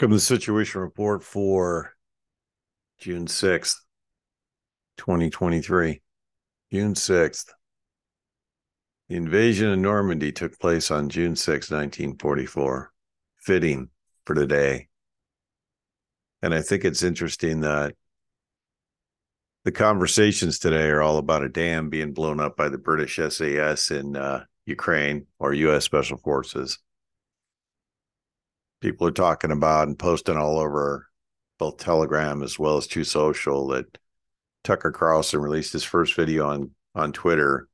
welcome to the Situation Report for June 6th, 2023. June 6th. The invasion of Normandy took place on June 6, 1944. Fitting for today. And I think it's interesting that the conversations today are all about a dam being blown up by the British SAS in uh, Ukraine or U.S. Special Forces. People are talking about and posting all over both Telegram as well as Truth Social that Tucker Carlson released his first video on on Twitter.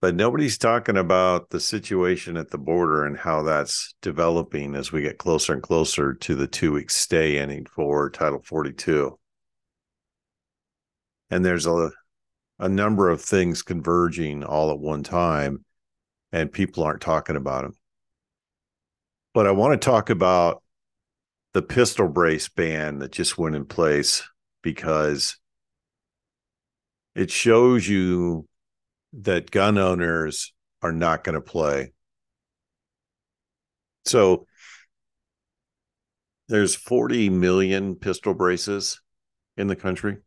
But nobody's talking about the situation at the border and how that's developing as we get closer and closer to the two week stay ending for Title 42 and there's a a number of things converging all at one time and people aren't talking about them but i want to talk about the pistol brace ban that just went in place because it shows you that gun owners are not going to play so there's 40 million pistol braces in the country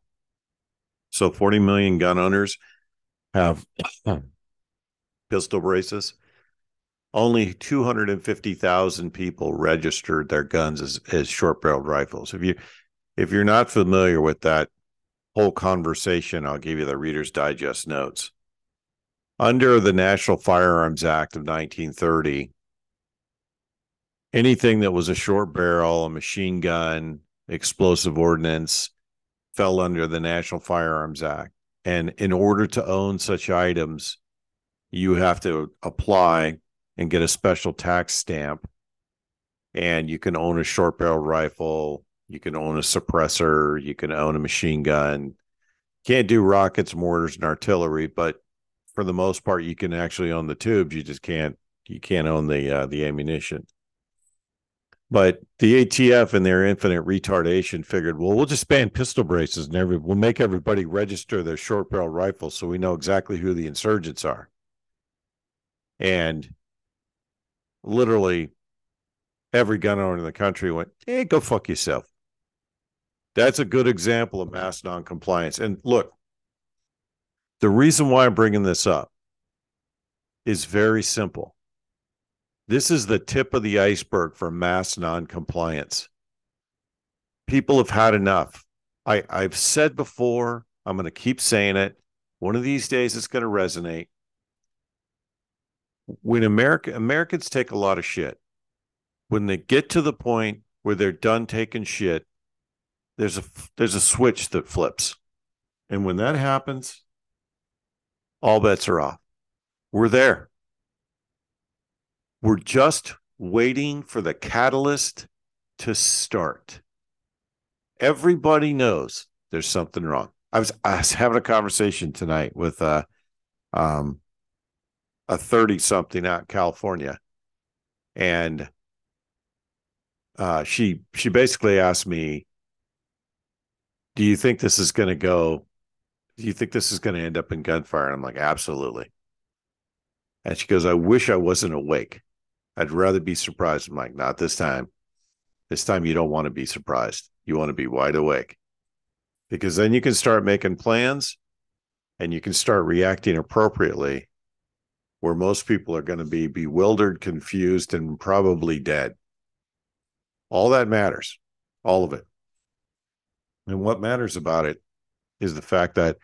so 40 million gun owners have pistol braces. Only 250,000 people registered their guns as, as short-barreled rifles. If you if you're not familiar with that whole conversation, I'll give you the Reader's Digest notes. Under the National Firearms Act of 1930, anything that was a short barrel, a machine gun, explosive ordnance, fell under the National Firearms Act. And in order to own such items, you have to apply and get a special tax stamp. And you can own a short barrel rifle, you can own a suppressor, you can own a machine gun. Can't do rockets, mortars, and artillery, but for the most part, you can actually own the tubes. You just can't you can't own the uh, the ammunition. But the ATF and their infinite retardation figured, well, we'll just ban pistol braces and every we'll make everybody register their short barrel rifles so we know exactly who the insurgents are. And literally every gun owner in the country went, hey, go fuck yourself. That's a good example of mass noncompliance. And look, the reason why I'm bringing this up is very simple. This is the tip of the iceberg for mass noncompliance. People have had enough. I, I've said before, I'm going to keep saying it. One of these days it's going to resonate. When America Americans take a lot of shit, when they get to the point where they're done taking shit, there's a there's a switch that flips. And when that happens, all bets are off. We're there. We're just waiting for the catalyst to start. Everybody knows there's something wrong. I was I was having a conversation tonight with uh um a 30 something out in California and uh she she basically asked me do you think this is to go do you think this is going to end up in gunfire and I'm like absolutely and she goes I wish I wasn't awake I'd rather be surprised. I'm like, not this time. This time you don't want to be surprised. You want to be wide awake because then you can start making plans and you can start reacting appropriately where most people are going to be bewildered, confused, and probably dead. All that matters, all of it. And what matters about it is the fact that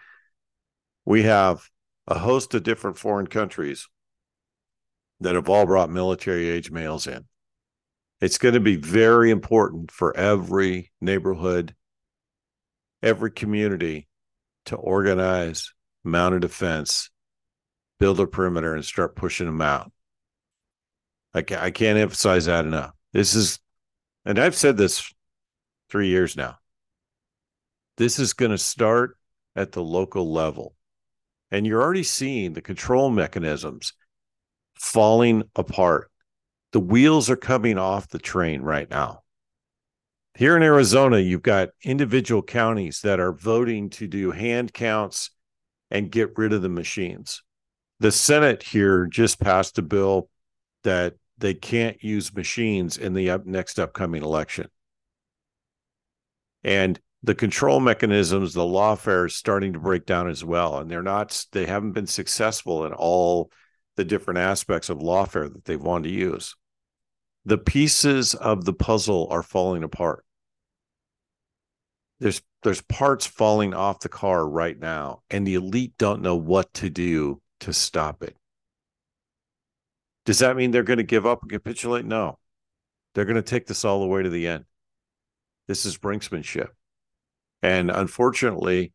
we have a host of different foreign countries that have all brought military age males in. It's going to be very important for every neighborhood, every community to organize, mounted defense, build a perimeter, and start pushing them out. I can't, I can't emphasize that enough. This is, and I've said this three years now. This is going to start at the local level. And you're already seeing the control mechanisms falling apart. The wheels are coming off the train right now. Here in Arizona, you've got individual counties that are voting to do hand counts and get rid of the machines. The Senate here just passed a bill that they can't use machines in the up, next upcoming election. And the control mechanisms, the lawfare is starting to break down as well. And they're not, they haven't been successful in all the different aspects of lawfare that they've wanted to use. The pieces of the puzzle are falling apart. There's there's parts falling off the car right now, and the elite don't know what to do to stop it. Does that mean they're going to give up and capitulate? No. They're going to take this all the way to the end. This is brinksmanship. And unfortunately,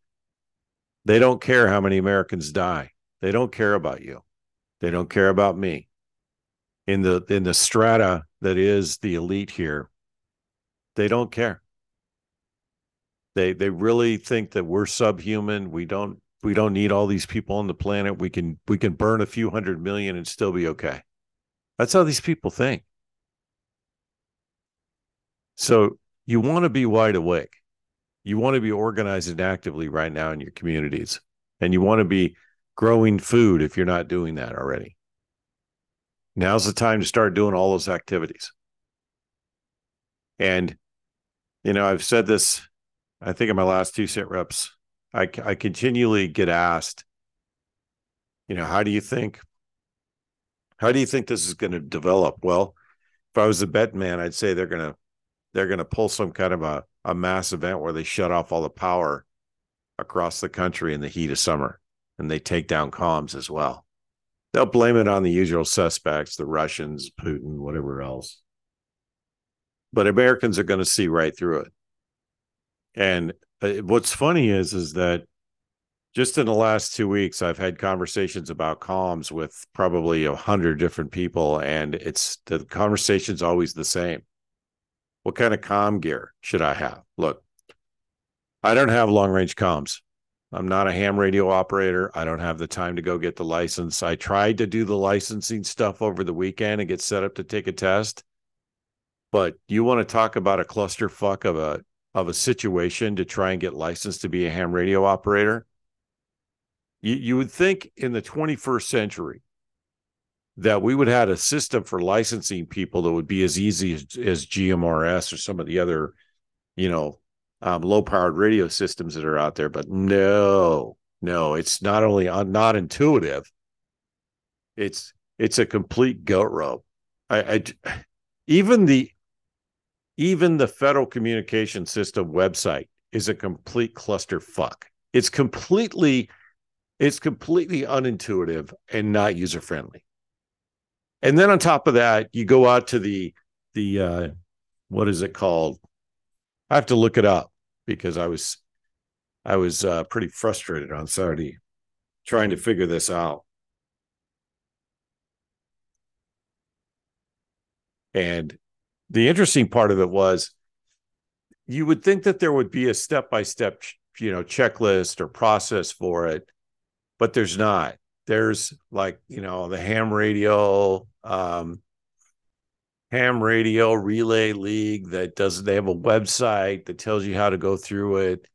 they don't care how many Americans die. They don't care about you. They don't care about me. In the in the strata that is the elite here, they don't care. They they really think that we're subhuman. We don't we don't need all these people on the planet. We can we can burn a few hundred million and still be okay. That's how these people think. So you want to be wide awake. You want to be organizing actively right now in your communities. And you want to be growing food if you're not doing that already. Now's the time to start doing all those activities. And, you know, I've said this, I think in my last two sit reps, I, I continually get asked, you know, how do you think how do you think this is going to develop? Well, if I was a bet man, I'd say they're going to they're going to pull some kind of a, a mass event where they shut off all the power across the country in the heat of summer and they take down comms as well. They'll blame it on the usual suspects, the Russians, Putin, whatever else. But Americans are going to see right through it. And Uh, what's funny is is that just in the last two weeks, I've had conversations about comms with probably a hundred different people, and it's the conversation's always the same. What kind of comm gear should I have? Look, I don't have long range comms. I'm not a ham radio operator. I don't have the time to go get the license. I tried to do the licensing stuff over the weekend and get set up to take a test. But you want to talk about a clusterfuck of a of a situation to try and get licensed to be a ham radio operator? You, you would think in the 21st century that we would have a system for licensing people that would be as easy as, as GMRS or some of the other, you know, um, low powered radio systems that are out there. But no, no, it's not only not intuitive. It's it's a complete goat rope. I, I even the even the Federal Communication System website is a complete clusterfuck. It's completely it's completely unintuitive and not user friendly. And then on top of that, you go out to the the uh, what is it called? I have to look it up because I was I was uh, pretty frustrated on Saturday trying to figure this out. And the interesting part of it was you would think that there would be a step by step, you know, checklist or process for it but there's not. There's like, you know, the ham radio, um, ham radio relay league that does they have a website that tells you how to go through it,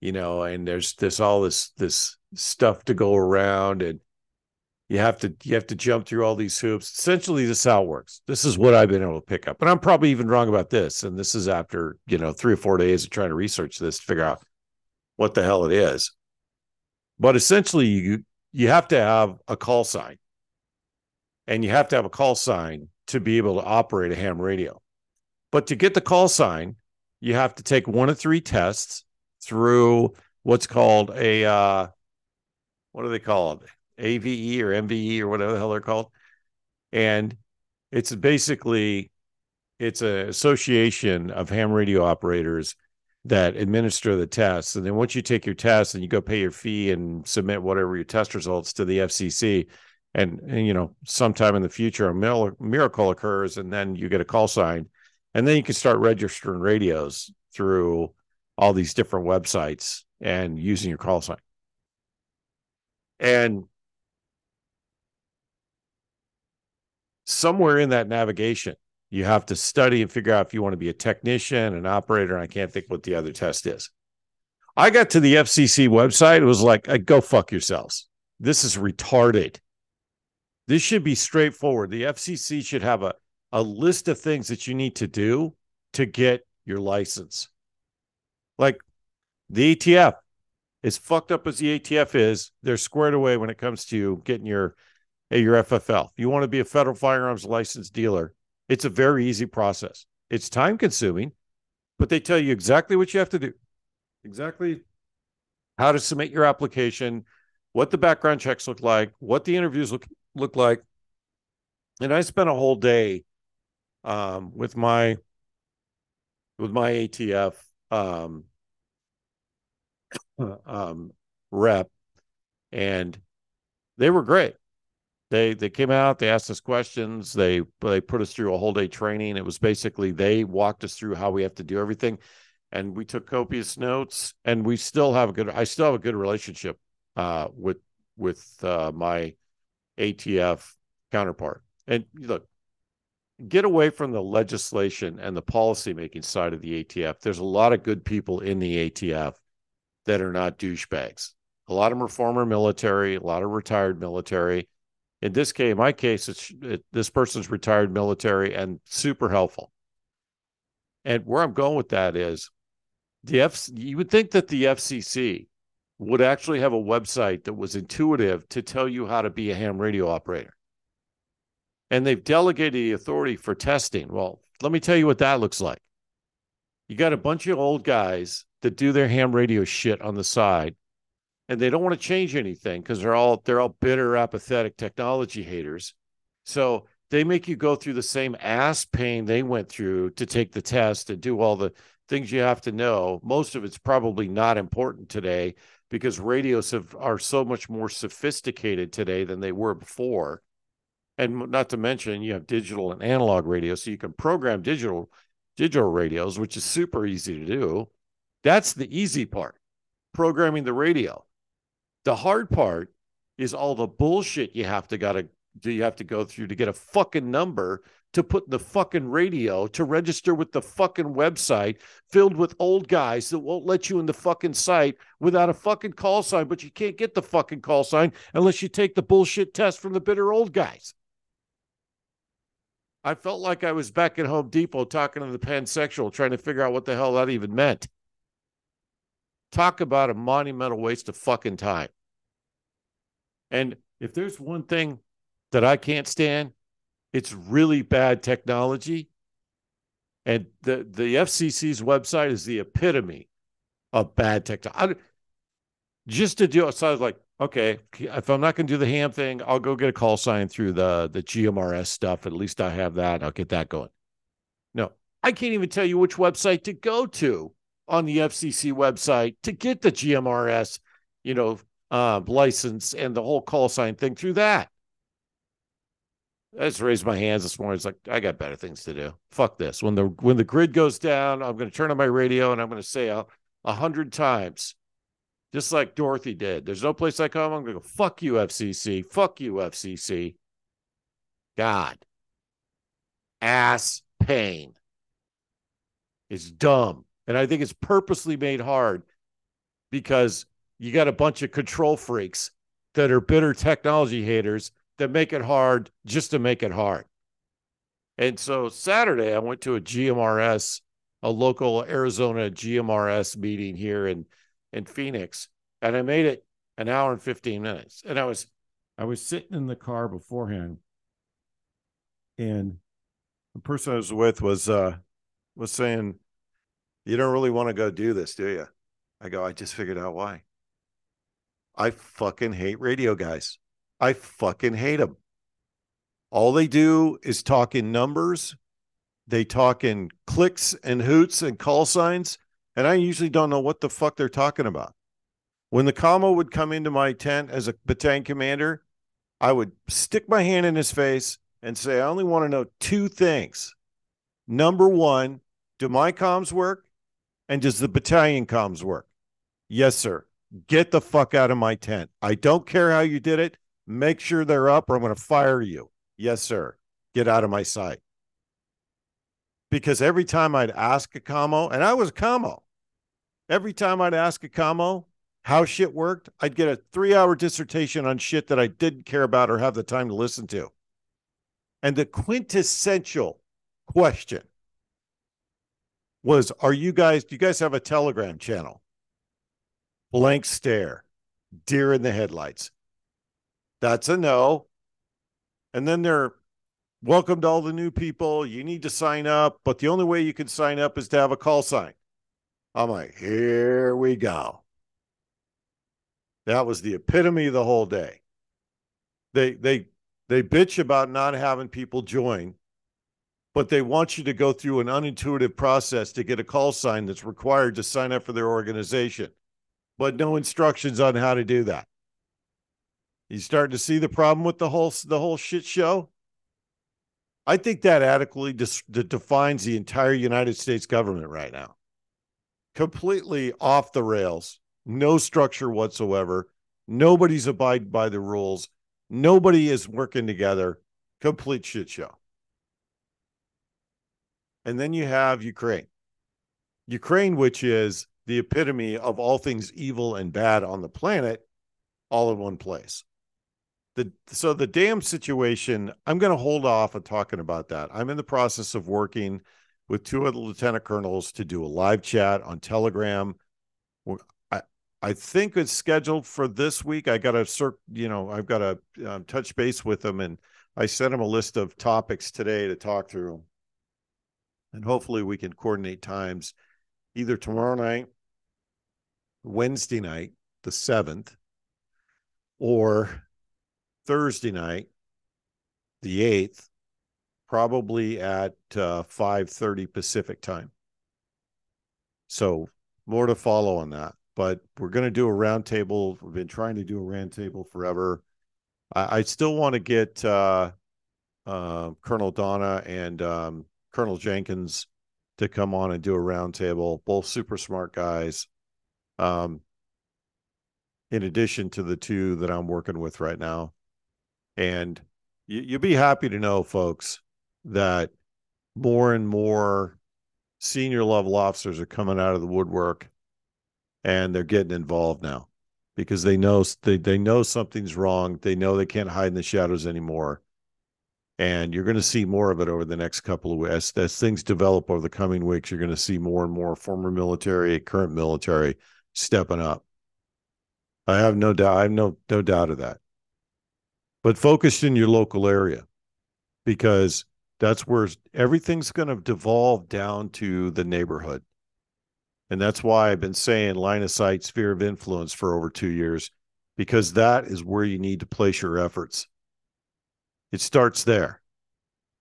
you know, and there's this all this this stuff to go around and you have to you have to jump through all these hoops. Essentially, this is how it works. This is what I've been able to pick up. And I'm probably even wrong about this. And this is after, you know, three or four days of trying to research this to figure out what the hell it is. But essentially, you you have to have a call sign, and you have to have a call sign to be able to operate a ham radio. But to get the call sign, you have to take one of three tests through what's called a uh, what do they call it? AVE or MVE or whatever the hell they're called. And it's basically it's an association of ham radio operators that administer the tests. And then once you take your test and you go pay your fee and submit whatever your test results to the FCC, and, and you know, sometime in the future, a miracle occurs, and then you get a call sign, and then you can start registering radios through all these different websites and using your call sign. And somewhere in that navigation, you have to study and figure out if you want to be a technician, an operator. And I can't think what the other test is. I got to the FCC website. It was like, go fuck yourselves. This is retarded. This should be straightforward. The FCC should have a a list of things that you need to do to get your license. Like the ATF, as fucked up as the ATF is, they're squared away when it comes to getting your your FFL. If you want to be a federal firearms license dealer, it's a very easy process. It's time consuming, but they tell you exactly what you have to do, exactly how to submit your application, what the background checks look like, what the interviews look look like. And I spent a whole day um, with my with my ATF um, um, rep, and they were great. They they came out, they asked us questions, they they put us through a whole day training. It was basically they walked us through how we have to do everything, and we took copious notes. And we still have a good. I still have a good relationship uh, with with uh, my ATF counterpart. And look, get away from the legislation and the policy making side of the ATF. There's a lot of good people in the ATF that are not douchebags. A lot of them are former military, a lot of retired military. In this case, my case, it's it, this person's retired military and super helpful. And where I'm going with that is the F. You would think that the FCC would actually have a website that was intuitive to tell you how to be a ham radio operator and they've delegated the authority for testing. Well, let me tell you what that looks like. You got a bunch of old guys that do their ham radio shit on the side, and they don't want to change anything because they're all they're all bitter, apathetic technology haters. So they make you go through the same ass pain they went through to take the test and do all the things you have to know. Most of it's probably not important today because radios have, are so much more sophisticated today than they were before and not to mention you have digital and analog radio so you can program digital digital radios which is super easy to do that's the easy part programming the radio the hard part is all the bullshit you have to gotta do you have to go through to get a fucking number to put the fucking radio to register with the fucking website filled with old guys that won't let you in the fucking site without a fucking call sign, but you can't get the fucking call sign unless you take the bullshit test from the bitter old guys. I felt like I was back at Home Depot talking to the pansexual, trying to figure out what the hell that even meant. Talk about a monumental waste of fucking time. And if there's one thing that I can't stand, it's really bad technology. And the, the FCC's website is the epitome of bad technology. Just to do it, so I was like, okay, if I'm not going to do the ham thing, I'll go get a call sign through the the GMRS stuff. At least I have that. I'll get that going. No, I can't even tell you which website to go to on the FCC website to get the GMRS, you know, uh, license and the whole call sign thing through that. I just raised my hands this morning. It's like I got better things to do. Fuck this. When the when the grid goes down, I'm going to turn on my radio and I'm going to say a, a hundred times just like Dorothy did. There's no place I come. I'm going to go, fuck you, FCC. Fuck you, FCC. God. Ass pain. It's dumb. And I think it's purposely made hard because you got a bunch of control freaks that are bitter technology haters that make it hard just to make it hard. And so Saturday, I went to a GMRS, a local Arizona GMRS meeting here in in Phoenix, and I made it an hour and 15 minutes. And I was I was sitting in the car beforehand, and the person I was with was uh was saying, You don't really want to go do this, do you? I go, I just figured out why. I fucking hate radio guys. I fucking hate them. All they do is talk in numbers. They talk in clicks and hoots and call signs and I usually don't know what the fuck they're talking about. When the commo would come into my tent as a battalion commander, I would stick my hand in his face and say, I only want to know two things. Number one, do my comms work? And does the battalion comms work? Yes, sir. Get the fuck out of my tent. I don't care how you did it. Make sure they're up or I'm going to fire you. Yes, sir. Get out of my sight. Because every time I'd ask a commo, and I was a commo, every time I'd ask a commo how shit worked, I'd get a three hour dissertation on shit that I didn't care about or have the time to listen to. And the quintessential question was are you guys do you guys have a telegram channel blank stare deer in the headlights. That's a no. And then they're welcome to all the new people. You need to sign up but the only way you can sign up is to have a call sign. I'm like here we go. That was the epitome of the whole day. They they they bitch about not having people join but they want you to go through an unintuitive process to get a call sign that's required to sign up for their organization, but no instructions on how to do that. You starting to see the problem with the whole the whole shit show. I think that adequately defines the entire United States government right now. Completely off the rails, no structure whatsoever. Nobody's abiding by the rules. Nobody is working together. Complete shit show. And then you have Ukraine. Ukraine, which is the epitome of all things evil and bad on the planet, all in one place. The, so the dam situation, I'm going to hold off on talking about that. I'm in the process of working with two of the lieutenant colonels to do a live chat on Telegram. I I think it's scheduled for this week. I got to you know, I've got to um, touch base with them, and I sent them a list of topics today to talk through and hopefully we can coordinate times either tomorrow night, Wednesday night, the 7th, or Thursday night, the 8th, probably at uh, 5.30 Pacific time. So more to follow on that. But we're going to do a roundtable. We've been trying to do a roundtable forever. I, I still want to get uh, uh, Colonel Donna and um, Colonel Jenkins to come on and do a roundtable. Both super smart guys. Um, in addition to the two that I'm working with right now, and you, you'll be happy to know, folks, that more and more senior level officers are coming out of the woodwork, and they're getting involved now because they know they they know something's wrong. They know they can't hide in the shadows anymore and you're going to see more of it over the next couple of weeks as, as things develop over the coming weeks you're going to see more and more former military current military stepping up i have no doubt i have no no doubt of that but focus in your local area because that's where everything's going to devolve down to the neighborhood and that's why i've been saying line of sight sphere of influence for over two years because that is where you need to place your efforts it starts there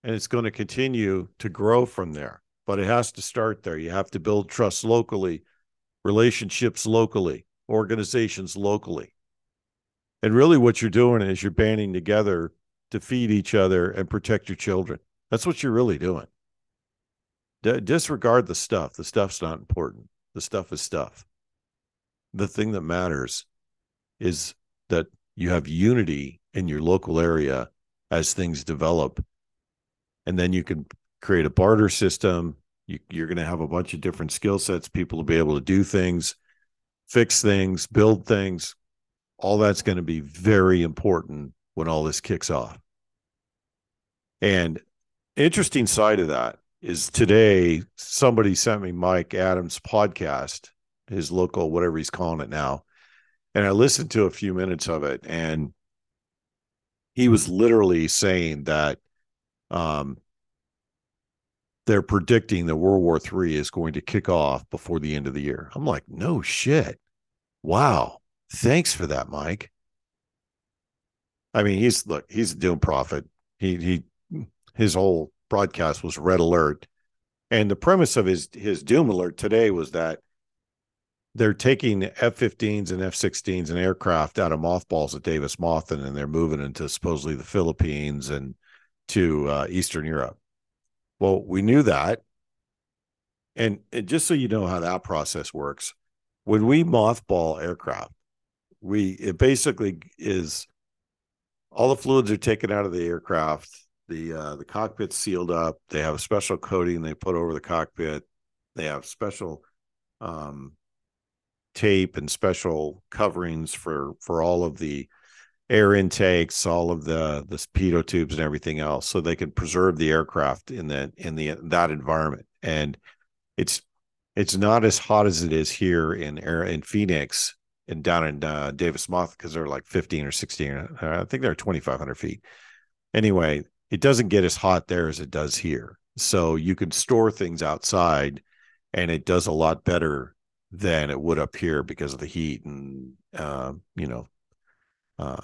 and it's going to continue to grow from there. But it has to start there. You have to build trust locally, relationships locally, organizations locally. And really, what you're doing is you're banding together to feed each other and protect your children. That's what you're really doing. D- disregard the stuff. The stuff's not important. The stuff is stuff. The thing that matters is that you have unity in your local area as things develop. And then you can create a barter system. You, you're going to have a bunch of different skill sets, people to be able to do things, fix things, build things. All that's going to be very important when all this kicks off. And interesting side of that is today somebody sent me Mike Adams' podcast, his local, whatever he's calling it now. And I listened to a few minutes of it. And he was literally saying that um, they're predicting that World War III is going to kick off before the end of the year. I'm like, no shit. Wow. Thanks for that, Mike. I mean, he's look, he's a doom prophet. He he his whole broadcast was red alert. And the premise of his his doom alert today was that they're taking F-15s and F-16s and aircraft out of mothballs at Davis Monthan, and they're moving into supposedly the Philippines and to uh, Eastern Europe. Well, we knew that, and, and just so you know how that process works, when we mothball aircraft, we it basically is all the fluids are taken out of the aircraft. The uh, the cockpit's sealed up. They have a special coating they put over the cockpit. They have special um, tape and special coverings for for all of the air intakes, all of the the pitot tubes and everything else, so they can preserve the aircraft in that in the that environment. And it's it's not as hot as it is here in air in Phoenix and down in uh, Davis Moth because they're like 15 or 16. Uh, I think they're 2,500 feet. Anyway, it doesn't get as hot there as it does here. So you can store things outside and it does a lot better than it would up here because of the heat and, uh, you know, uh,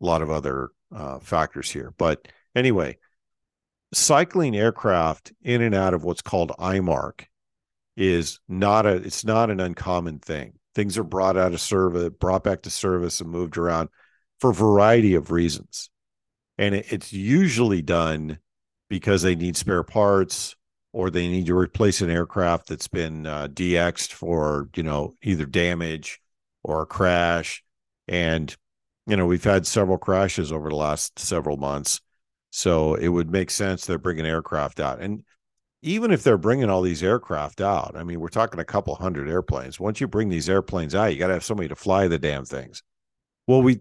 a lot of other uh, factors here. But anyway, cycling aircraft in and out of what's called AMARC is not a it's not an uncommon thing. Things are brought out of service, brought back to service, and moved around for a variety of reasons. And it, it's usually done because they need spare parts or they need to replace an aircraft that's been uh, DXed for, you know, either damage or a crash. And, you know, we've had several crashes over the last several months. So it would make sense they're bringing aircraft out. And even if they're bringing all these aircraft out, I mean, we're talking a couple hundred airplanes. Once you bring these airplanes out, you got to have somebody to fly the damn things. Well, we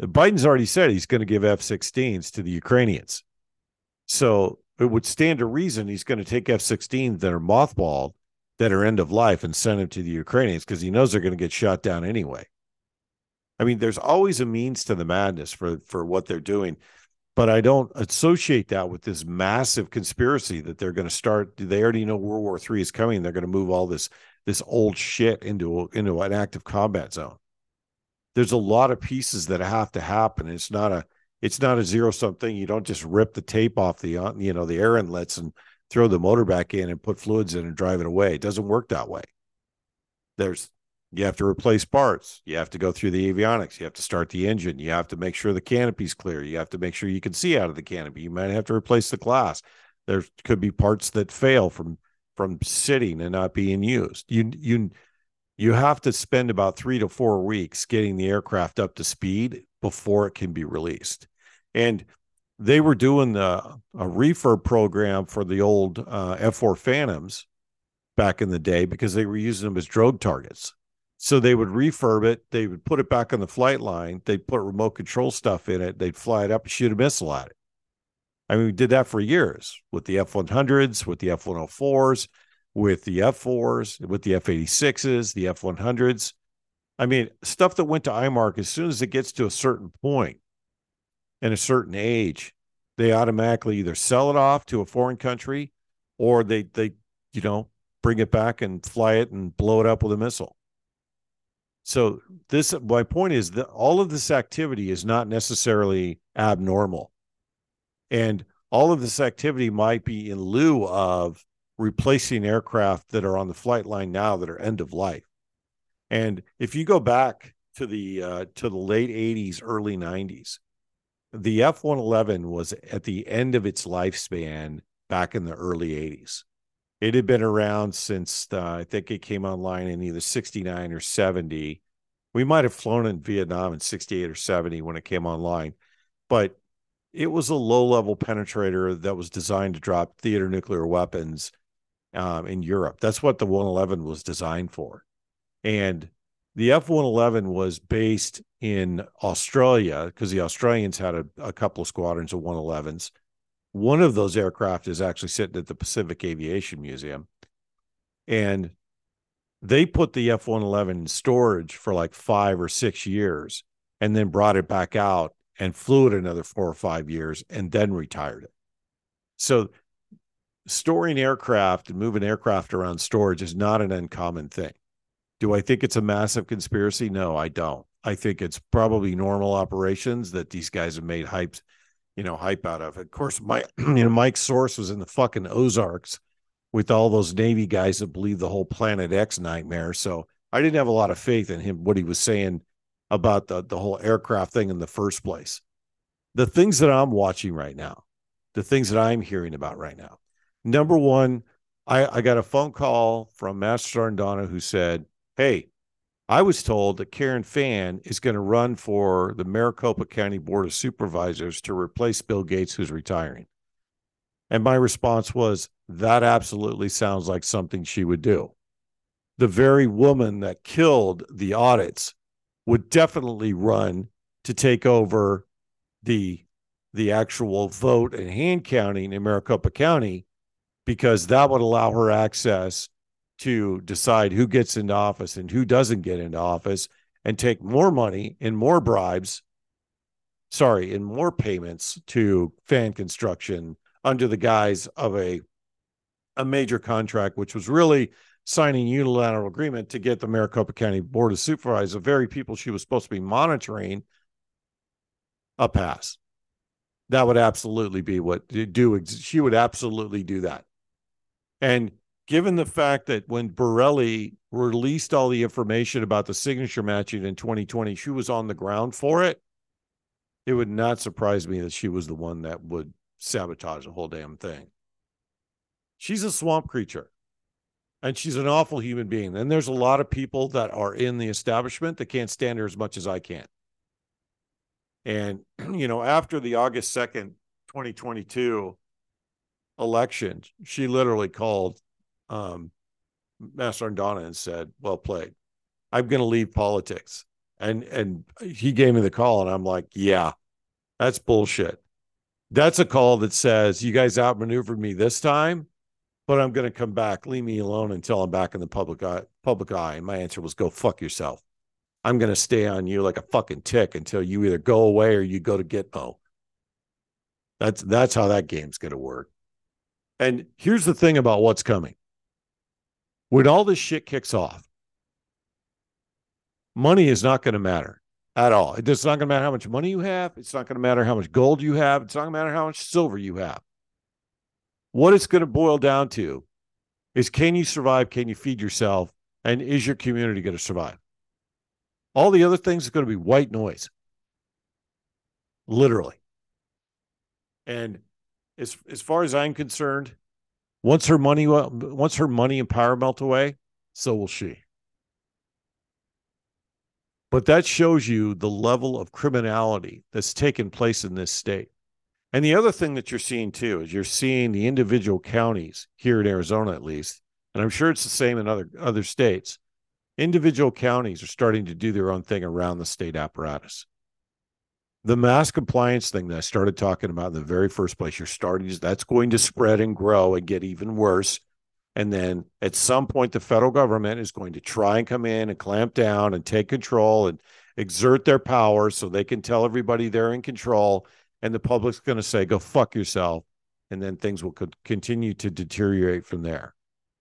Biden's already said he's going to give F-16s to the Ukrainians. So it would stand to reason he's going to take F-16s that are mothballed, that are end of life, and send them to the Ukrainians because he knows they're going to get shot down anyway. I mean, there's always a means to the madness for for what they're doing but I don't associate that with this massive conspiracy that they're going to start. They already know World War III is coming. They're going to move all this this old shit into into an active combat zone. There's a lot of pieces that have to happen. It's not a it's not a zero sum thing. You don't just rip the tape off the uh, you know the air inlets and throw the motor back in and put fluids in and drive it away. It doesn't work that way. There's you have to replace parts. You have to go through the avionics. You have to start the engine. You have to make sure the canopy's clear. You have to make sure you can see out of the canopy. You might have to replace the glass. There could be parts that fail from from sitting and not being used. You you you have to spend about three to four weeks getting the aircraft up to speed before it can be released. And they were doing the a refurb program for the old uh, F4 Phantoms back in the day because they were using them as drogue targets. So they would refurb it, they would put it back on the flight line, they'd put remote control stuff in it, they'd fly it up and shoot a missile at it. I mean, we did that for years with the F 100s, with the F 104s, with the F 4s, with the F 86s, the F 100s. I mean, stuff that went to AMARC, as soon as it gets to a certain point and a certain age, they automatically either sell it off to a foreign country or they, they, you know, bring it back and fly it and blow it up with a missile. So this my point is that all of this activity is not necessarily abnormal. And all of this activity might be in lieu of replacing aircraft that are on the flight line now that are end of life. And if you go back to the uh, to the late 80s, early 90s, the F111 was at the end of its lifespan back in the early 80s. It had been around since uh, I think it came online in either 69 or 70. We might have flown in Vietnam in 68 or 70 when it came online, but it was a low level penetrator that was designed to drop theater nuclear weapons um, in Europe. That's what the 111 was designed for. And the F 111 was based in Australia because the Australians had a, a couple of squadrons of 111s one of those aircraft is actually sitting at the Pacific Aviation Museum. And they put the F 111 in storage for like five or six years and then brought it back out and flew it another four or five years and then retired it. So, storing aircraft and moving aircraft around storage is not an uncommon thing. Do I think it's a massive conspiracy? No, I don't. I think it's probably normal operations that these guys have made hypes you know, hype out of. Of course, my you know, Mike's source was in the fucking Ozarks with all those Navy guys that believe the whole Planet X nightmare. So I didn't have a lot of faith in him, what he was saying about the, the whole aircraft thing in the first place. The things that I'm watching right now, the things that I'm hearing about right now. Number one, I, I got a phone call from Master Sergeant Donna who said, Hey, I was told that Karen Fann is going to run for the Maricopa County Board of Supervisors to replace Bill Gates, who's retiring. And my response was, that absolutely sounds like something she would do. The very woman that killed the audits would definitely run to take over the the actual vote and hand counting in Maricopa County because that would allow her access to decide who gets into office and who doesn't get into office and take more money and more bribes sorry and more payments to Fann construction under the guise of a a major contract which was really signing unilateral agreement to get the Maricopa County Board of Supervisors, the very people she was supposed to be monitoring, a pass. That would absolutely be what do. She would absolutely do that. And given the fact that when Borrelli released all the information about the signature matching in 2020, she was on the ground for it. It would not surprise me that she was the one that would sabotage the whole damn thing. She's a swamp creature and she's an awful human being. And there's a lot of people that are in the establishment that can't stand her as much as I can. And, you know, after the August 2nd, 2022 election, she literally called um, Mastrandana and said, Well played. I'm going to leave politics. And, and he gave me the call, and I'm like, Yeah, that's bullshit. That's a call that says, You guys outmaneuvered me this time but I'm going to come back. Leave me alone until I'm back in the public eye. Public eye. And my answer was, "Go fuck yourself." I'm going to stay on you like a fucking tick until you either go away or you go to Gitmo. That's that's how that game's going to work. And here's the thing about what's coming. When all this shit kicks off, money is not going to matter at all. It's not going to matter how much money you have. It's not going to matter how much gold you have. It's not going to matter how much silver you have. What it's going to boil down to is can you survive? Can you feed yourself? And is your community going to survive? All the other things are going to be white noise, literally. And as as far as I'm concerned, once her money uh, once her money and power melt away, so will she. But that shows you the level of criminality that's taken place in this state. And the other thing that you're seeing too is you're seeing the individual counties here in Arizona, at least, and I'm sure it's the same in other other states. Individual counties are starting to do their own thing around the state apparatus. The mass compliance thing that I started talking about in the very first place, you're starting that's going to spread and grow and get even worse. And then at some point, the federal government is going to try and come in and clamp down and take control and exert their power so they can tell everybody they're in control and the public's going to say, go fuck yourself. And then things will continue to deteriorate from there.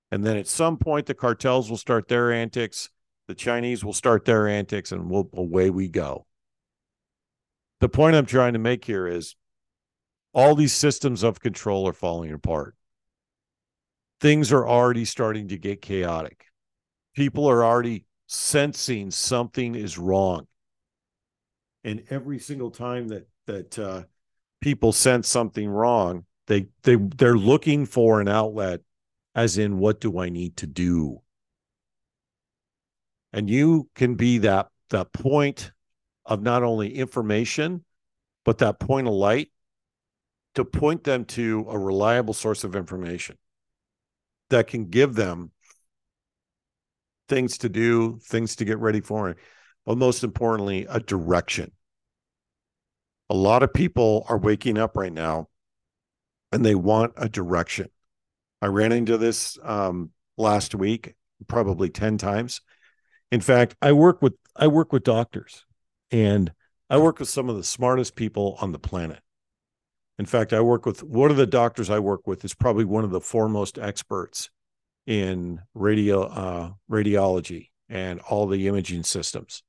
And then at some point, the cartels will start their antics, the Chinese will start their antics, and we'll, away we go. The point I'm trying to make here is all these systems of control are falling apart. Things are already starting to get chaotic. People are already sensing something is wrong. And every single time that that uh, people sense something wrong, they they they're looking for an outlet as in what do I need to do? And you can be that that point of not only information, but that point of light to point them to a reliable source of information that can give them things to do, things to get ready for, but most importantly, a direction a lot of people are waking up right now and they want a direction. I ran into this um, last week probably 10 times. In fact, I work with I work with doctors and I work with some of the smartest people on the planet. In fact, I work with one of the doctors I work with is probably one of the foremost experts in radio uh, radiology and all the imaging systems.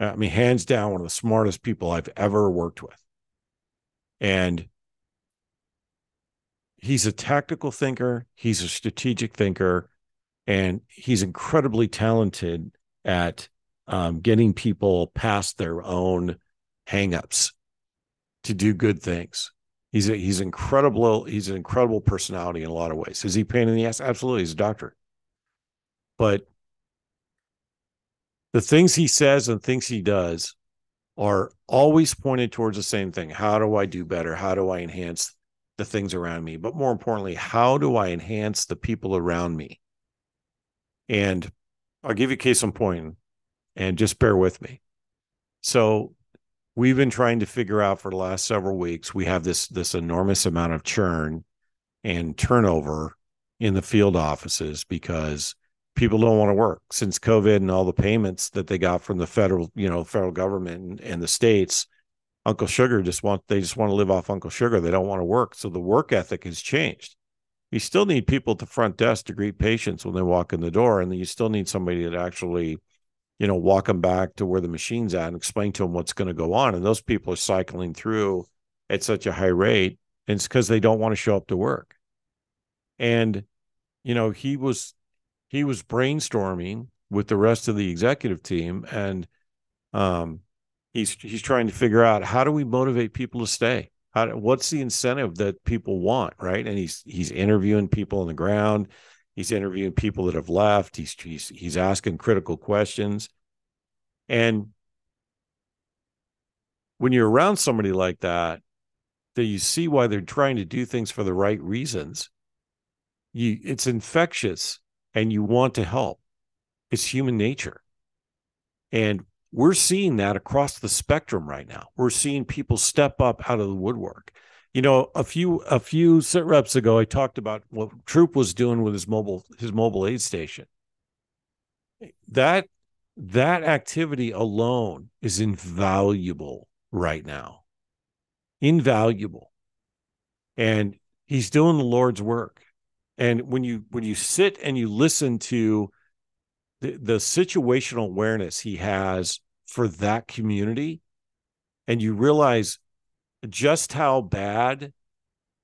I mean, hands down, one of the smartest people I've ever worked with. And he's a tactical thinker, he's a strategic thinker, and he's incredibly talented at um, getting people past their own hangups to do good things. He's a, he's incredible. He's an incredible personality in a lot of ways. Is he pain in the ass? Absolutely. He's a doctor. But the things he says and things he does are always pointed towards the same thing. How do I do better? How do I enhance the things around me? But more importantly, how do I enhance the people around me? And I'll give you a case in point and just bear with me. So we've been trying to figure out for the last several weeks. We have this this enormous amount of churn and turnover in the field offices because people don't want to work since COVID and all the payments that they got from the federal, you know, federal government and, the states. Uncle Sugar just want they just want to live off Uncle Sugar. They don't want to work. So the work ethic has changed. You still need people at the front desk to greet patients when they walk in the door, and you still need somebody that actually, you know, walk them back to where the machine's at and explain to them what's going to go on. And those people are cycling through at such a high rate, and it's because they don't want to show up to work. And you know, he was he was brainstorming with the rest of the executive team and um he's he's trying to figure out how do we motivate people to stay how, what's the incentive that people want right and he's he's interviewing people on the ground he's interviewing people that have left. He's he's he's asking critical questions. And when you're around somebody like that that you see why they're trying to do things for the right reasons you it's infectious and you want to help. It's human nature. And we're seeing that across the spectrum right now. We're seeing people step up out of the woodwork you know a few a few sit reps ago i talked about what troop was doing with his mobile his mobile aid station. That that activity alone is invaluable right now. Invaluable. And he's doing the lord's work. And when you when you sit and you listen to the, the situational awareness he has for that community and you realize just how bad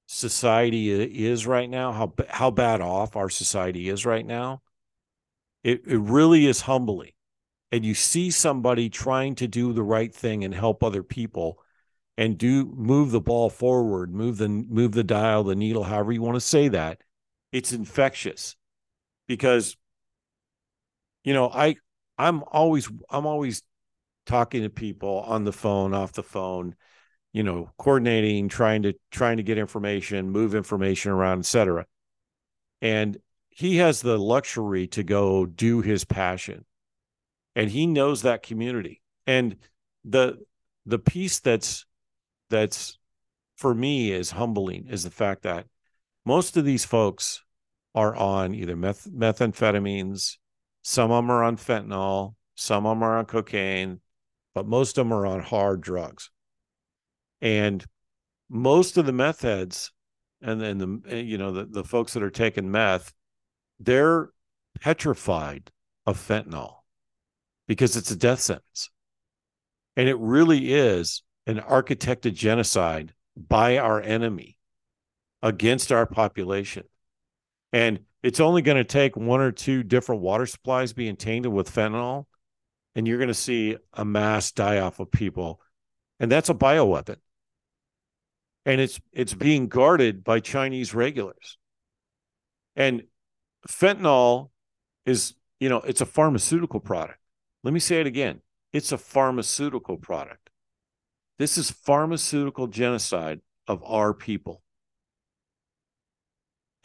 society is right now how how bad off our society is right now it it really is humbling. And you see somebody trying to do the right thing and help other people and do move the ball forward move the move the dial the needle however you want to say that it's infectious. Because you know i i'm always i'm always talking to people on the phone off the phone you know coordinating trying to trying to get information move information around etc and he has the luxury to go do his passion. And he knows that community. And the the piece that's that's for me is humbling is the fact that most of these folks are on either meth- methamphetamines, some of them are on fentanyl, some of them are on cocaine, but most of them are on hard drugs. And most of the meth heads and then the eh, you know the, the folks that are taking meth, they're petrified of fentanyl because it's a death sentence. And it really is an architected genocide by our enemy against our population. And it's only going to take one or two different water supplies being tainted with fentanyl, and you're going to see a mass die off of people. And that's a bioweapon. And it's it's being guarded by Chinese regulars. And fentanyl is, you know, it's a pharmaceutical product. Let me say it again. It's a pharmaceutical product. This is pharmaceutical genocide of our people.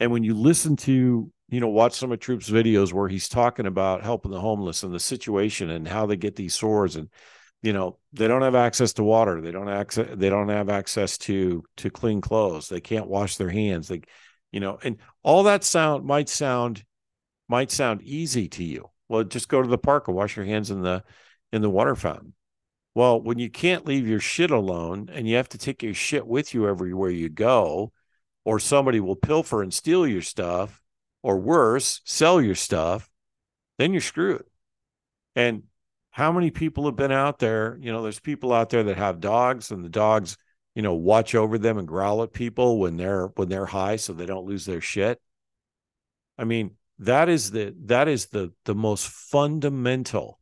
And when you listen to, you know, watch some of Troop's videos where he's talking about helping the homeless and the situation and how they get these sores and, you know, they don't have access to water. They don't access, they don't have access to, to clean clothes. They can't wash their hands. They, you know, and all that sound might sound, might sound easy to you. Well, just go to the park and wash your hands in the, in the water fountain. Well, when you can't leave your shit alone and you have to take your shit with you everywhere you go, or somebody will pilfer and steal your stuff, or worse, sell your stuff, then you're screwed. And how many people have been out there? You know, there's people out there that have dogs, and the dogs, you know, watch over them and growl at people when they're when they're high, so they don't lose their shit. I mean, that is the that is the the most fundamental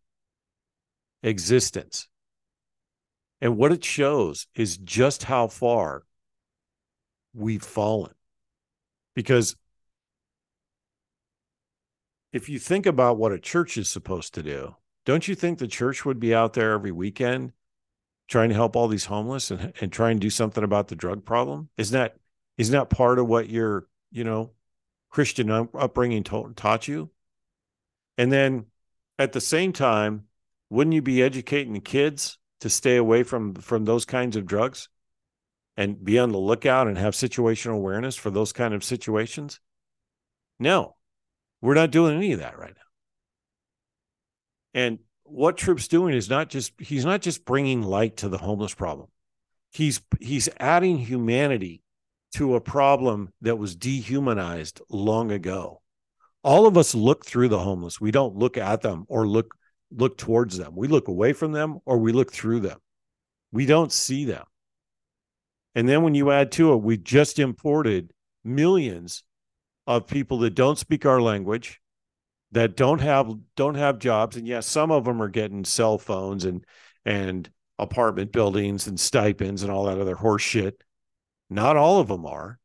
existence. And what it shows is just how far we've fallen. Because if you think about what a church is supposed to do, don't you think the church would be out there every weekend trying to help all these homeless and, and try and do something about the drug problem? Isn't that isn't that part of what your you know Christian upbringing taught you? And then at the same time, wouldn't you be educating the kids to stay away from from those kinds of drugs and be on the lookout and have situational awareness for those kind of situations? No, we're not doing any of that right now. And what Tripp's doing is not just he's not just bringing light to the homeless problem. He's he's adding humanity to a problem that was dehumanized long ago. All of us look through the homeless. We don't look at them or look look towards them. We look away from them or we look through them. We don't see them. And then when you add to it, we just imported millions of people that don't speak our language, that don't have don't have jobs, and yes, some of them are getting cell phones and and apartment buildings and stipends and all that other horse shit. Not all of them are.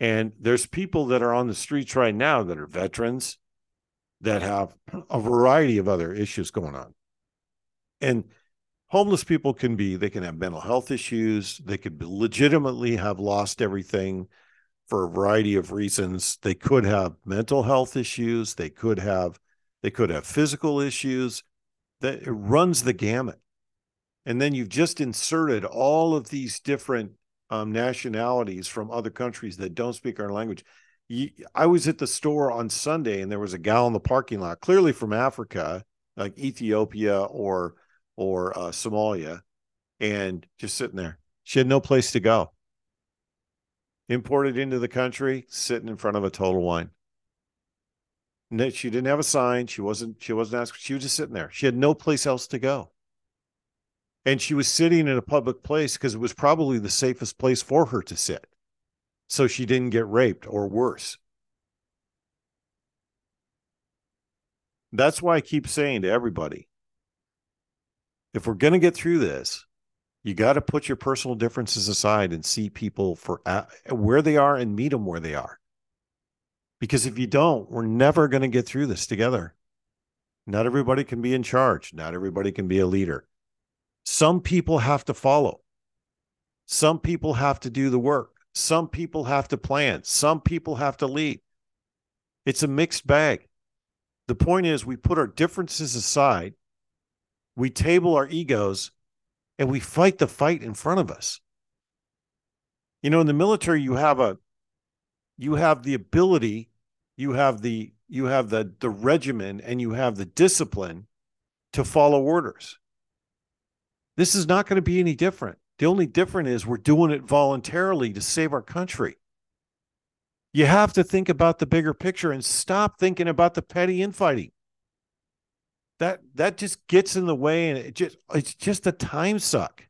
And there's people that are on the streets right now that are veterans that have a variety of other issues going on. And homeless people can be, they can have mental health issues. They could legitimately have lost everything for a variety of reasons. They could have mental health issues. They could have, they could have physical issues. That it runs the gamut. And then you've just inserted all of these different um, nationalities from other countries that don't speak our language. I was at the store on Sunday and there was a gal in the parking lot, clearly from Africa, like Ethiopia or or uh, Somalia, and just sitting there. She had no place to go. Imported into the country, sitting in front of a total wine. She didn't have a sign. She wasn't. She wasn't asked. She was just sitting there. She had no place else to go. And she was sitting in a public place because it was probably the safest place for her to sit, so she didn't get raped or worse. That's why I keep saying to everybody if we're going to get through this, you got to put your personal differences aside and see people for uh, where they are and meet them where they are. Because if you don't, we're never going to get through this together. Not everybody can be in charge. Not everybody can be a leader. Some people have to follow. Some people have to do the work. Some people have to plan. Some people have to lead. It's a mixed bag. The point is, we put our differences aside we table our egos and we fight the fight in front of us. You know, in the military, you have a you have the ability, you have the you have the the regimen and you have the discipline to follow orders. This is not going to be any different. The only different is we're doing it voluntarily to save our country. You have to think about the bigger picture and stop thinking about the petty infighting that that just gets in the way and it just it's just a time suck.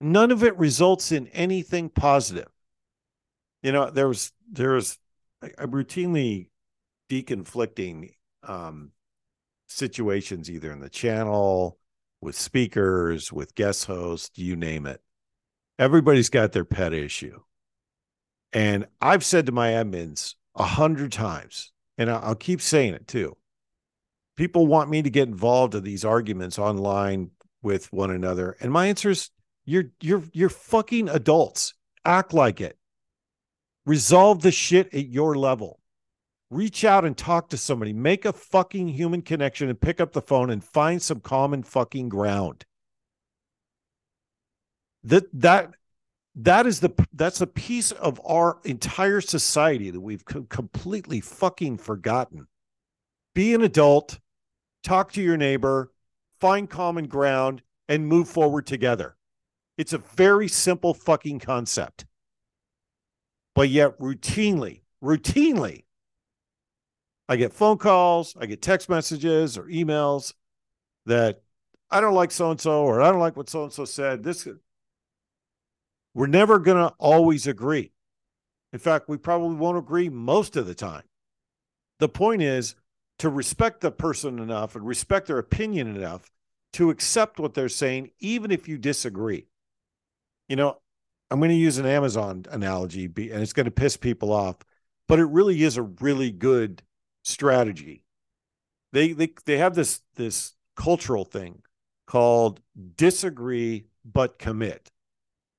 None of it results in anything positive. You know there was there was a routinely deconflicting um situations either in the channel with speakers with guest hosts you name it. Everybody's got their pet issue. And i've said to my admins a hundred times and i'll keep saying it too people want me to get involved in these arguments online with one another. And my answer is you're you're you're fucking adults. Act like it. Resolve the shit at your level. Reach out and talk to somebody. Make a fucking human connection and pick up the phone and find some common fucking ground. That that that is the that's a piece of our entire society that we've co- completely fucking forgotten. Be an adult talk to your neighbor, find common ground, and move forward together. It's a very simple fucking concept. But yet, routinely, routinely, I get phone calls, I get text messages or emails that I don't like so and so, or I don't like what so and so said. This, we're never going to always agree. In fact, we probably won't agree most of the time. The point is, to respect the person enough and respect their opinion enough to accept what they're saying, even if you disagree. You know, I'm going to use an Amazon analogy, and it's going to piss people off, but it really is a really good strategy. They they they have this this cultural thing called disagree but commit,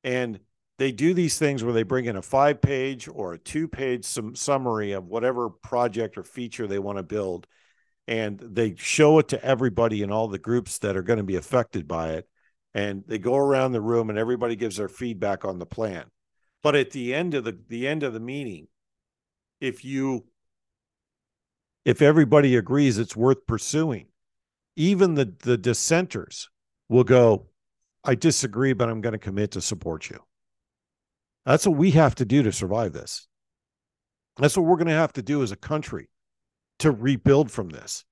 and they do these things where they bring in a five page or a two page sum- summary of whatever project or feature they want to build and they show it to everybody in all the groups that are going to be affected by it and they go around the room and everybody gives their feedback on the plan. But at the end of the the end of the meeting, if you if everybody agrees it's worth pursuing, even the the dissenters will go, I disagree, but I'm going to commit to support you. That's what we have to do to survive this. That's what we're going to have to do as a country to rebuild from this.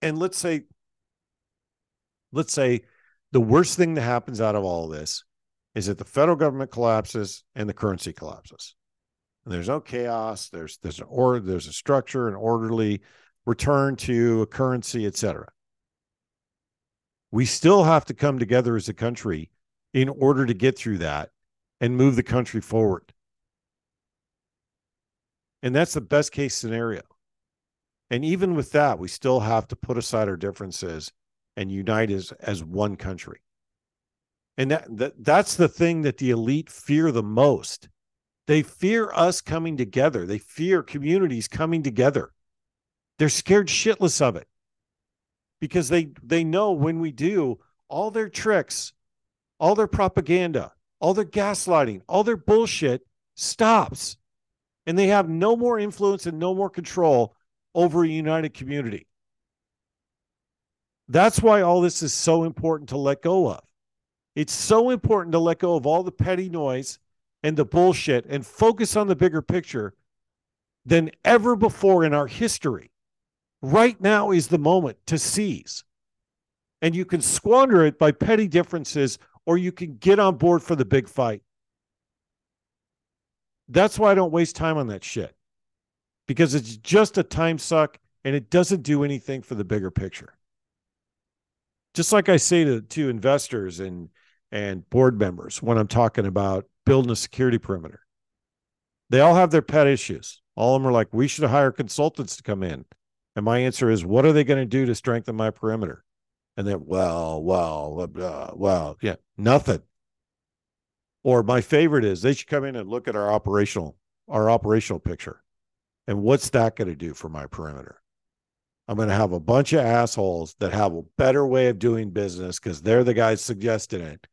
And let's say, let's say the worst thing that happens out of all of this is that the federal government collapses and the currency collapses. And there's no chaos. There's there's an order, there's a structure, an orderly return to a currency, etc. We still have to come together as a country in order to get through that and move the country forward. And that's the best case scenario. And even with that, we still have to put aside our differences and unite as, as one country. And that, that that's the thing that the elite fear the most. They fear us coming together. They fear communities coming together. They're scared shitless of it because they they know when we do all their tricks, all their propaganda, all their gaslighting, all their bullshit stops. And they have no more influence and no more control over a united community. That's why all this is so important to let go of. It's so important to let go of all the petty noise and the bullshit and focus on the bigger picture than ever before in our history. Right now is the moment to seize. And you can squander it by petty differences, or you can get on board for the big fight. That's why I don't waste time on that shit because it's just a time suck and it doesn't do anything for the bigger picture. Just like I say to, to investors and, and board members when I'm talking about building a security perimeter, they all have their pet issues. All of them are like, we should hire consultants to come in. And my answer is, what are they going to do to strengthen my perimeter? And then, well, well, uh, well, yeah, nothing. Or my favorite is they should come in and look at our operational, our operational picture. And what's that going to do for my perimeter? I'm going to have a bunch of assholes that have a better way of doing business because they're the guys suggesting it,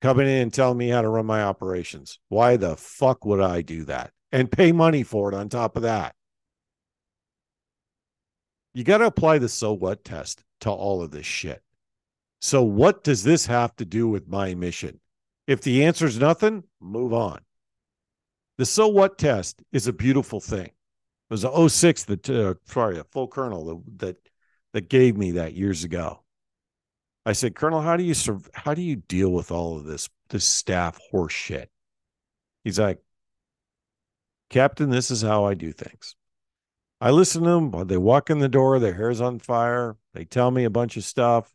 coming in and telling me how to run my operations. Why the fuck would I do that and pay money for it on top of that? You got to apply the so what test to all of this shit. So, what does this have to do with my mission? If the answer is nothing, move on. The so what test is a beautiful thing. It was a 06 that, uh, sorry, a full colonel that, that, that gave me that years ago. I said, Colonel, how do you how do you deal with all of this this staff horse shit? He's like, Captain, this is how I do things. I listen to them. They walk in the door, their hair's on fire. They tell me a bunch of stuff.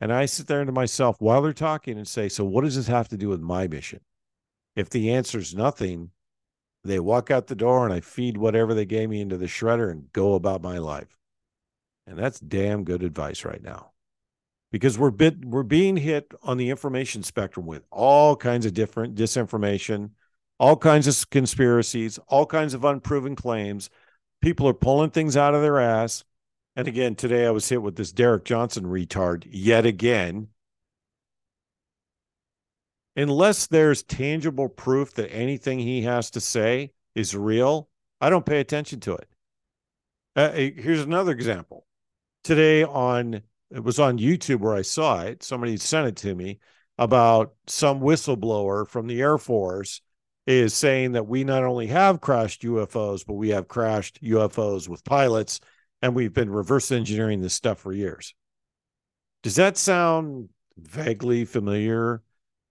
And I sit there to myself while they're talking and say, So, what does this have to do with my mission? If the answer is nothing, they walk out the door and I feed whatever they gave me into the shredder and go about my life. And that's damn good advice right now. Because we're bit we're being hit on the information spectrum with all kinds of different disinformation, all kinds of conspiracies, all kinds of unproven claims, people are pulling things out of their ass. And again, today I was hit with this Derek Johnson retard yet again. Unless there's tangible proof that anything he has to say is real, I don't pay attention to it. Uh, here's another example. Today on it was on YouTube where I saw it. Somebody sent it to me about some whistleblower from the Air Force is saying that we not only have crashed UFOs, but we have crashed UFOs with pilots, and we've been reverse engineering this stuff for years. Does that sound vaguely familiar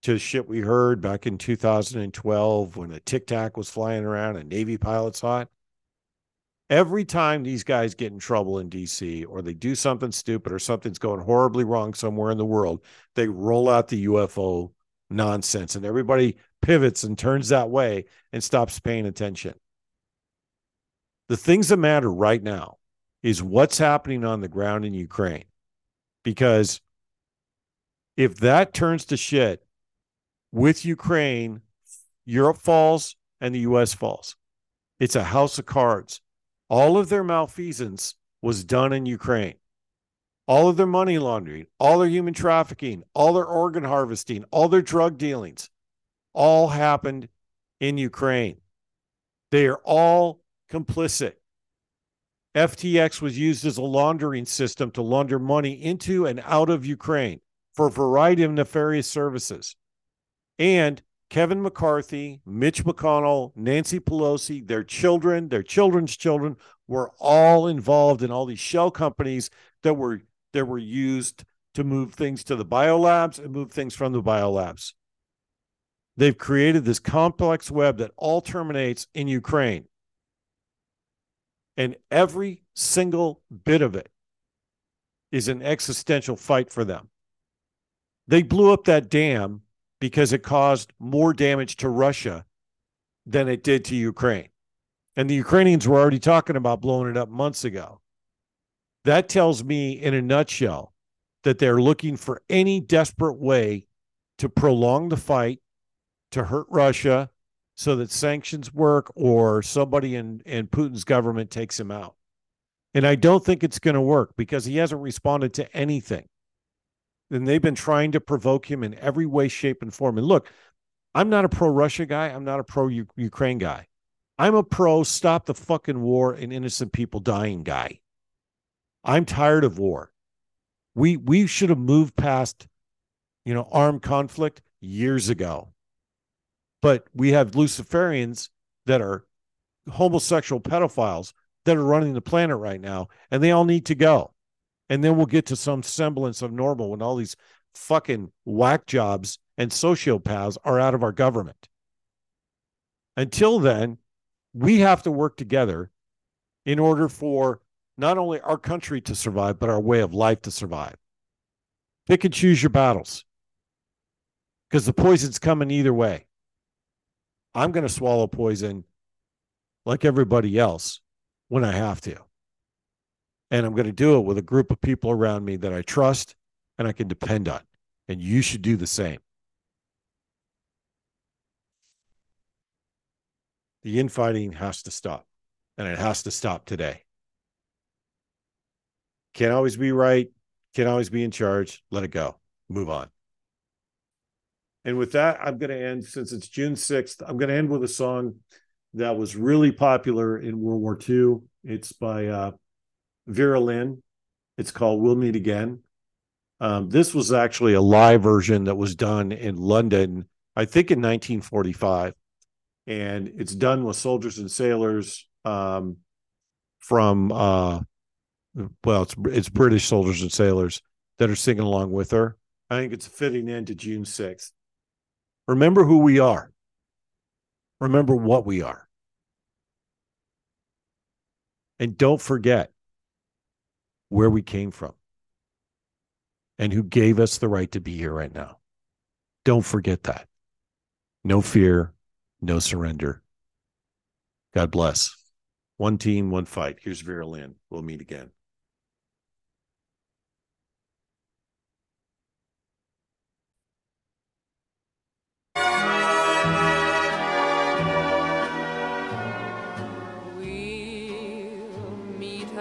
to shit we heard back in 2012 when a Tic Tac was flying around and Navy pilots saw it? Every time these guys get in trouble in DC or they do something stupid or something's going horribly wrong somewhere in the world, they roll out the UFO nonsense and everybody pivots and turns that way and stops paying attention. The things that matter right now is what's happening on the ground in Ukraine. Because if that turns to shit with Ukraine, Europe falls and the US falls. It's a house of cards. All of their malfeasance was done in Ukraine. all of their money laundering, all their human trafficking, all their organ harvesting, all their drug dealings, all happened in Ukraine. They are all complicit. FTX was used as a laundering system to launder money into and out of Ukraine for a variety of nefarious services. And Kevin McCarthy, Mitch McConnell, Nancy Pelosi, their children, their children's children were all involved in all these shell companies that were that were used to move things to the biolabs and move things from the biolabs. They've created this complex web that all terminates in Ukraine. And every single bit of it is an existential fight for them. They blew up that dam because it caused more damage to Russia than it did to Ukraine. And the Ukrainians were already talking about blowing it up months ago. That tells me, in a nutshell, that they're looking for any desperate way to prolong the fight, to hurt Russia so that sanctions work or somebody in, in Putin's government takes him out. And I don't think it's going to work because he hasn't responded to anything. And they've been trying to provoke him in every way, shape, and form. And look, I'm not a pro Russia guy. I'm not a pro Ukraine guy. I'm a pro stop the fucking war and innocent people dying guy. I'm tired of war. We we should have moved past, you know, armed conflict years ago. But we have Luciferians that are homosexual pedophiles that are running the planet right now, and they all need to go. And then we'll get to some semblance of normal when all these fucking whack jobs and sociopaths are out of our government. Until then, we have to work together in order for not only our country to survive, but our way of life to survive. Pick and choose your battles because the poison's coming either way. I'm going to swallow poison like everybody else when I have to. And I'm going to do it with a group of people around me that I trust and I can depend on. And you should do the same. The infighting has to stop, and it has to stop today. Can't always be right. Can't always be in charge. Let it go. Move on. And with that, I'm going to end, since it's June 6th, I'm going to end with a song that was really popular in World War II. It's by uh, Vera Lynn. It's called We'll Meet Again. Um, this was actually a live version that was done in London, I think in 1945. And it's done with soldiers and sailors um, from uh, well, it's it's British soldiers and sailors that are singing along with her. I think it's fitting into June 6th. Remember who we are. Remember what we are. And don't forget where we came from and who gave us the right to be here right now. Don't forget that. No fear, no surrender. God bless. One team, one fight. Here's Vera Lynn. We'll meet again.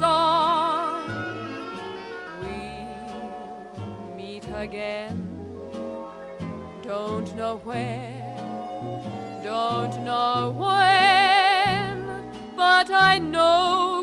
song. We'll meet again. Don't know where, don't know when, but I know